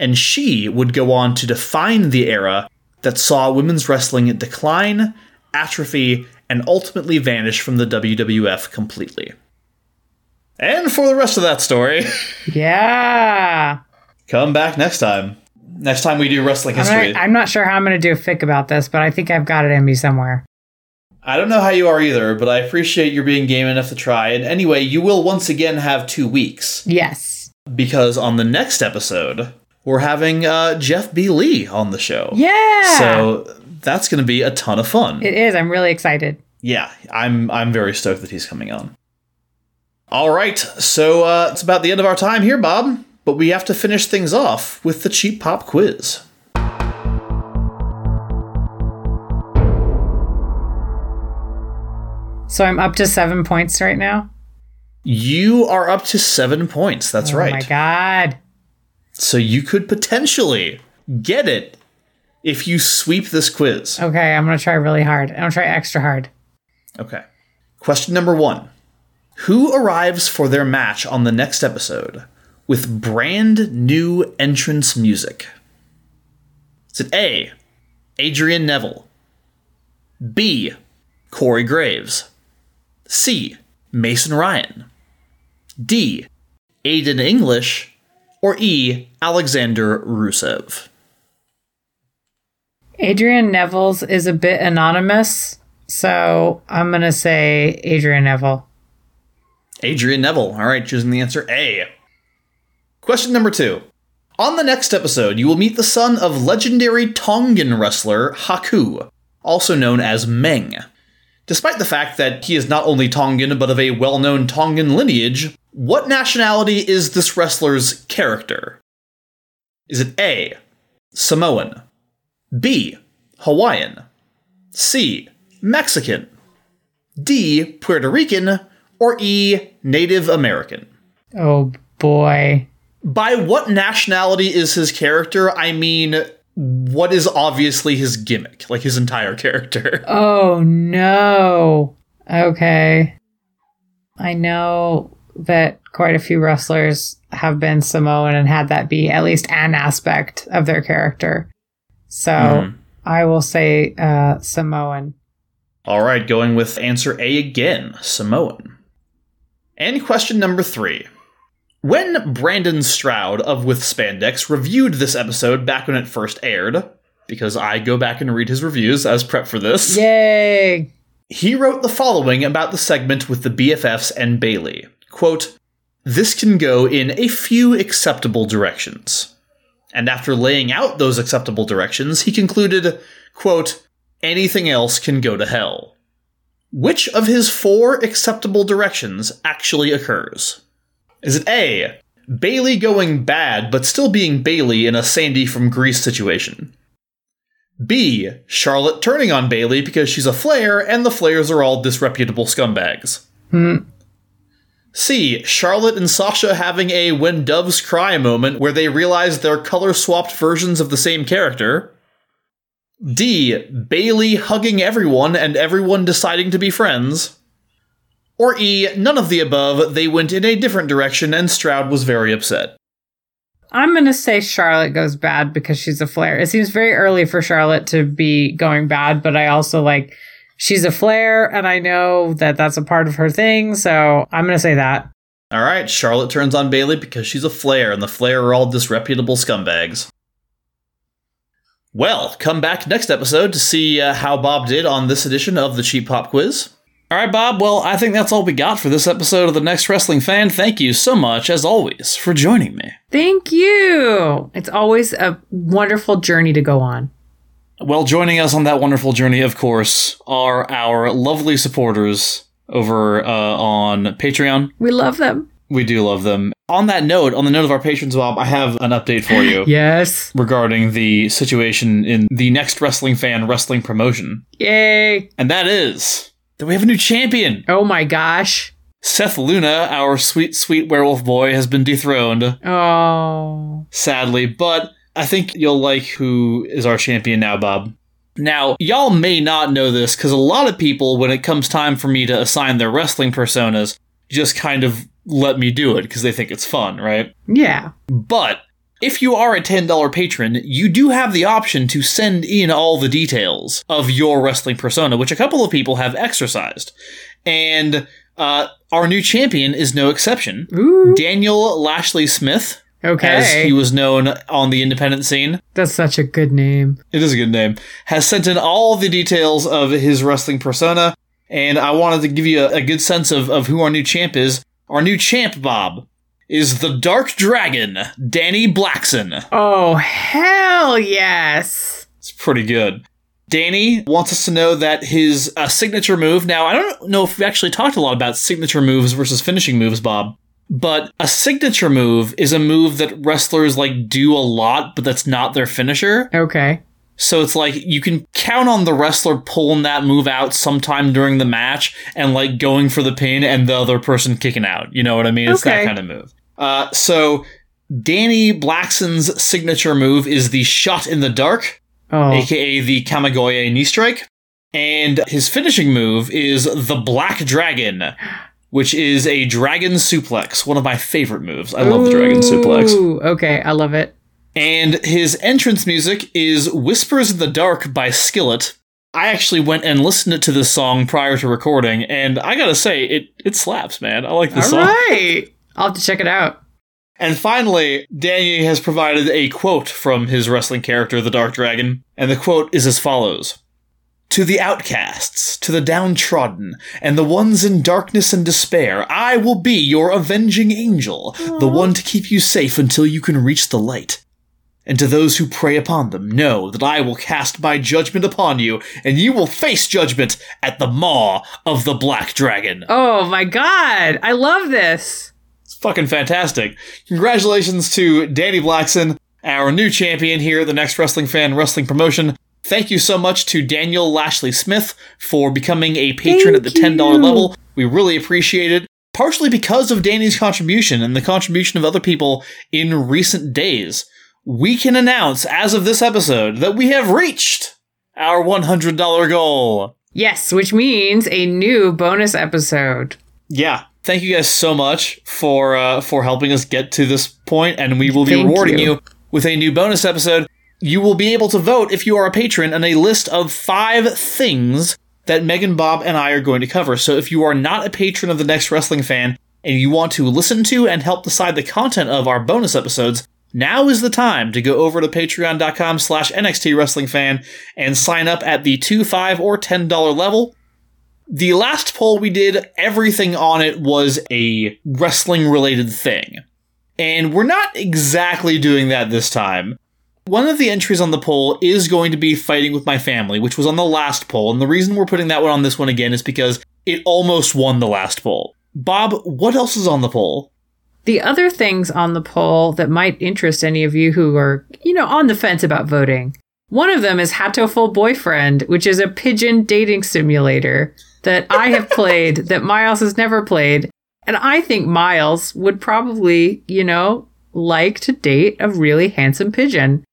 and she would go on to define the era that saw women's wrestling decline, atrophy, and ultimately vanish from the WWF completely. And for the rest of that story, <laughs> Yeah. come back next time. Next time we do wrestling I'm history. not, I'm not sure how I'm going to do a fic about this, but I think I've got it in me somewhere. I don't know how you are either, but I appreciate your being game enough to try. And anyway, you will once again have two weeks Yes. because on the next episode, we're having uh, Jeff B. Lee on the show. Yeah. So that's going to be a ton of fun. it is. I'm really excited. yeah, I'm I'm very stoked that he's coming on. All right, so uh, it's about the end of our time here, Bob. But we have to finish things off with the cheap pop quiz. So I'm up to seven points right now. You are up to seven points. That's Oh right. my god. So you could potentially get it if you sweep this quiz. Okay, I'm going to try really hard. I'm going to try extra hard. Okay. Question number one Who arrives for their match on the next episode with brand new entrance music? Is it A. Adrian Neville? B. Corey Graves? C. Mason Ryan? D. Aiden English? Or E. Alexander Rusev? Adrian Neville's is a bit anonymous, so I'm going to say Adrian Neville. Adrian Neville. All right, choosing the answer A. Question number two. On the next episode, you will meet the son of legendary Tongan wrestler Haku, also known as Meng. Despite the fact that he is not only Tongan but of a well known Tongan lineage, what nationality is this wrestler's character? Is it A. Samoan? B. Hawaiian? C. Mexican? D. Puerto Rican? Or E. Native American? Oh boy. By what nationality is his character? I mean, what is obviously his gimmick, like his entire character. <laughs> Oh no. Okay. I know that quite a few wrestlers have been Samoan and had that be at least an aspect of their character. So Mhm. I will say uh, Samoan. All right, going with answer A again Samoan. And question number three. When Brandon Stroud of With Spandex reviewed this episode back when it first aired, because I go back and read his reviews as prep for this, Yay! he wrote the following about the segment with the BFFs and Bayley. Quote, This can go in a few acceptable directions. And after laying out those acceptable directions, he concluded, quote, Anything else can go to hell. Which of his four acceptable directions actually occurs? Is it A, Bayley going bad but still being Bayley in a Sandy from Grease situation? B. Charlotte turning on Bayley because she's a Flair and the Flairs are all disreputable scumbags. Hmm. C. Charlotte and Sasha having a when doves cry moment where they realize they're color swapped versions of the same character. D. Bayley hugging everyone and everyone deciding to be friends. Or E. None of the above, they went in a different direction and Stroud was very upset. I'm going to say Charlotte goes bad because she's a Flair. It seems very early for Charlotte to be going bad, but I also like she's a Flair and I know that that's a part of her thing, so I'm going to say that. All right, Charlotte turns on Bayley because she's a Flair, and the Flair are all disreputable scumbags. Well, come back next episode to see uh, how Bob did on this edition of the Cheap Pop Quiz. All right, Bob. Well, I think that's all we got for this episode of The Next Wrestling Fan. Thank you so much, as always, for joining me. Thank you. It's always a wonderful journey to go on. Well, joining us on that wonderful journey, of course, are our lovely supporters over uh, on Patreon. We love them. We do love them. On that note, on the note of our patrons, Bob, I have an update for you. <gasps> Yes. regarding the situation in the next wrestling fan wrestling promotion. Yay. And that is that we have a new champion. Oh my gosh. Seth Luna, our sweet, sweet werewolf boy, has been dethroned, Oh. sadly, but I think you'll like who is our champion now, Bob. Now, y'all may not know this because a lot of people, when it comes time for me to assign their wrestling personas, just kind of let me do it because they think it's fun, right? Yeah. But if you are a $10 patron, you do have the option to send in all the details of your wrestling persona, which a couple of people have exercised. And uh, our new champion is no exception. Ooh. Daniel Lashley Smith, as he was known on the independent scene, That's such a good name. it is a good name, has sent in all the details of his wrestling persona. And I wanted to give you a, a good sense of, of who our new champ is. Our new champ, Bob, is the Dark Dragon, Danny Blackson. Oh, hell yes. It's pretty good. Danny wants us to know that his uh, signature move. Now, I don't know if we actually talked a lot about signature moves versus finishing moves, Bob. But a signature move is a move that wrestlers like do a lot, but that's not their finisher. Okay. So it's like you can count on the wrestler pulling that move out sometime during the match and like going for the pin and the other person kicking out. You know what I mean? It's that kind of move. Uh, so Danny Blackson's signature move is the shot in the dark Oh. aka the Kamigoye knee strike. And his finishing move is the Black Dragon, which is a dragon suplex, one of my favorite moves. I love the dragon suplex. Ooh, Okay, I love it. And his entrance music is Whispers in the Dark by Skillet. I actually went and listened to this song prior to recording, and I gotta say, it, it slaps, man. I like All this song. right. I'll have to check it out. And finally, Danny has provided a quote from his wrestling character, the Dark Dragon, and the quote is as follows To the outcasts, to the downtrodden, and the ones in darkness and despair, I will be your avenging angel, the one to keep you safe until you can reach the light. And to those who prey upon them, know that I will cast my judgment upon you, and you will face judgment at the maw of the Black Dragon. Oh my god. I love this. It's fucking fantastic. Congratulations to Danny Blackson, our new champion here at the Next Wrestling Fan Wrestling Promotion. Thank you so much to Daniel Lashley Smith for becoming a patron at the $10 you. level. We really appreciate it. Partially because of Danny's contribution and the contribution of other people in recent days, we can announce as of this episode that we have reached our $100 goal. Yes, which means a new bonus episode. yeah thank you guys so much for uh, for helping us get to this point and we will be Thank rewarding you. you. with a new bonus episode you will be able to vote if you are a patron on a list of five things that megan bob and i are going to cover so if you are not a patron of the next wrestling fan and you want to listen to and help decide the content of our bonus episodes now is the time to go over to patreon.com slash nxt wrestling fan and sign up at the 2 5 or $10 level the last poll we did, everything on it was a wrestling related thing. And we're not exactly doing that this time. One of the entries on the poll is going to be fighting with my family, which was on the last poll. And the reason we're putting that one on this one again is because it almost won the last poll. Bob, what else is on the poll? The other things on the poll that might interest any of you who are, you know, on the fence about voting One of them is Hatoful Boyfriend, which is a pigeon dating simulator that I have <laughs> played that Miles has never played. And I think Miles would probably, you know, like to date a really handsome pigeon.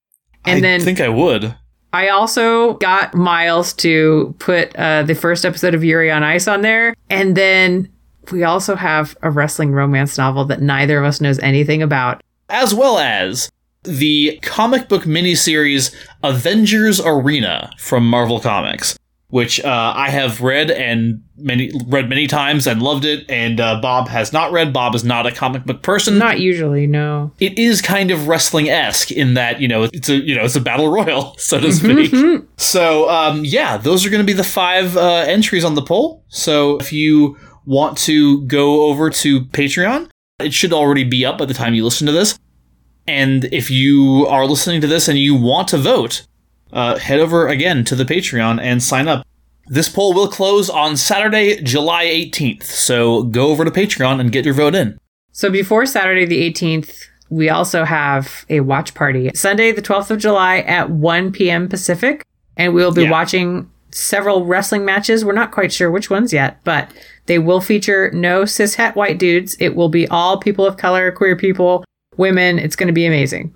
And I then think I would. I also got Miles to put uh, the first episode of Yuri on Ice on there. And then we also have a wrestling romance novel that neither of us knows anything about. As well as the comic book miniseries Avengers Arena from Marvel Comics, which uh, I have read and many read many times and loved it. And uh, Bob has not read. Bob is not a comic book person. Not usually, no. it is kind of wrestling esque in that you know it's a you know it's a battle royal <laughs> so to speak. so um, yeah, those are going to be the five uh, entries on the poll. So if you want to go over to Patreon, it should already be up by the time you listen to this. And if you are listening to this and you want to vote, uh, head over again to the Patreon and sign up. This poll will close on Saturday, July 18th. So go over to Patreon and get your vote in. So before Saturday the 18th, we also have a watch party. Sunday the 12th of July at 1 p.m. Pacific. And we'll be Yeah. watching several wrestling matches. We're not quite sure which ones yet, but they will feature no cishet white dudes. It will be all people of color, queer people, women. It's going to be amazing.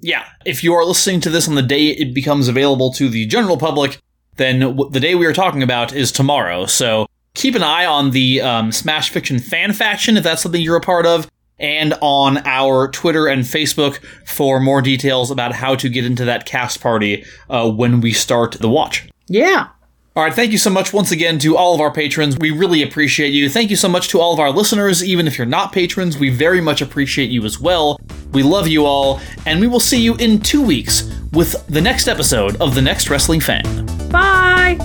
Yeah, if you are listening to this on the day it becomes available to the general public, then w- the day we are talking about is tomorrow. So keep an eye on the um, Smash Fiction fan faction if that's something you're a part of, and on our Twitter and Facebook for more details about how to get into that cast party uh, when we start the watch. Yeah. All right, thank you so much once again to all of our patrons. We really appreciate you. Thank you so much to all of our listeners, even if you're not patrons. We very much appreciate you as well. We love you all, and we will see you in two weeks with the next episode of The Next Wrestling Fan. Bye.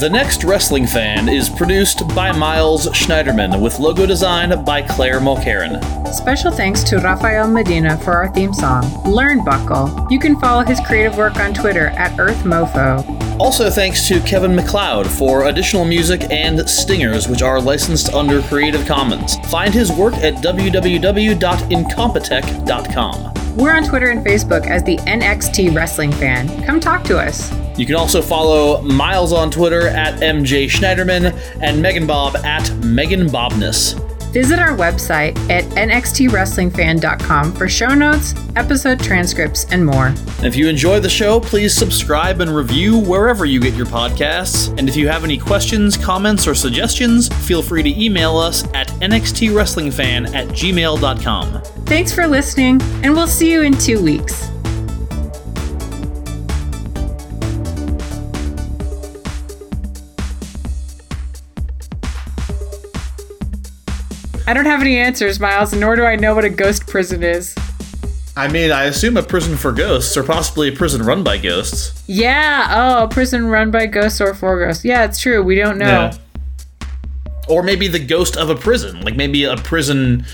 The Next Wrestling Fan is produced by Miles Schneiderman with logo design by Claire Mulcairn. Special thanks to Rafael Medina for our theme song, Learnbuckle. You can follow his creative work on Twitter at EarthMeauxFaux. Also, thanks to Kevin MacLeod for additional music and stingers, which are licensed under Creative Commons. Find his work at www.incompetech.com. We're on Twitter and Facebook as the NXT Wrestling Fan. Come talk to us. You can also follow Miles on Twitter at MJ Schneiderman and Megan Bob at Megan Bobness. Visit our website at nxtwrestlingfan.com for show notes, episode transcripts, and more. And if you enjoy the show, please subscribe and review wherever you get your podcasts. And if you have any questions, comments, or suggestions, feel free to email us at nxtwrestlingfan at gmail.com. Thanks for listening, and we'll see you in two weeks. I don't have any answers, Miles, nor do I know what a ghost prison is. I mean, I assume a prison for ghosts, or possibly a prison run by ghosts. Yeah, oh, a prison run by ghosts or for ghosts. Yeah, it's true. We don't know. Yeah. Or maybe the ghost of a prison, like maybe a prison,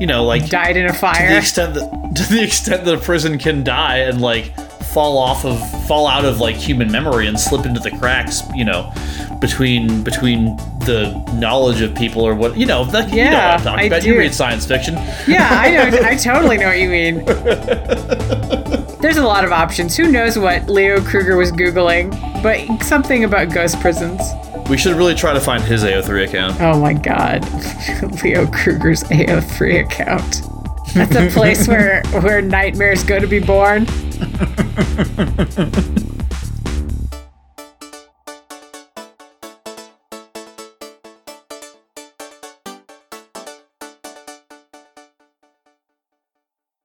you know, like Died in a fire. to the extent that <laughs> to the extent that a prison can die and like fall off of fall out of like human memory and slip into the cracks, you know, between between the knowledge of people or what you know, that, you know what Yeah, I'm talking I about. You read science fiction. Yeah, I know. <laughs> I totally know what you mean. <laughs> There's a lot of options. Who knows what Leo Kruger was Googling, but something about ghost prisons. We should really try to find his AO3 account. Oh my god. <laughs> Leo Kruger's AO3 account. That's a place <laughs> where, where nightmares go to be born. <laughs>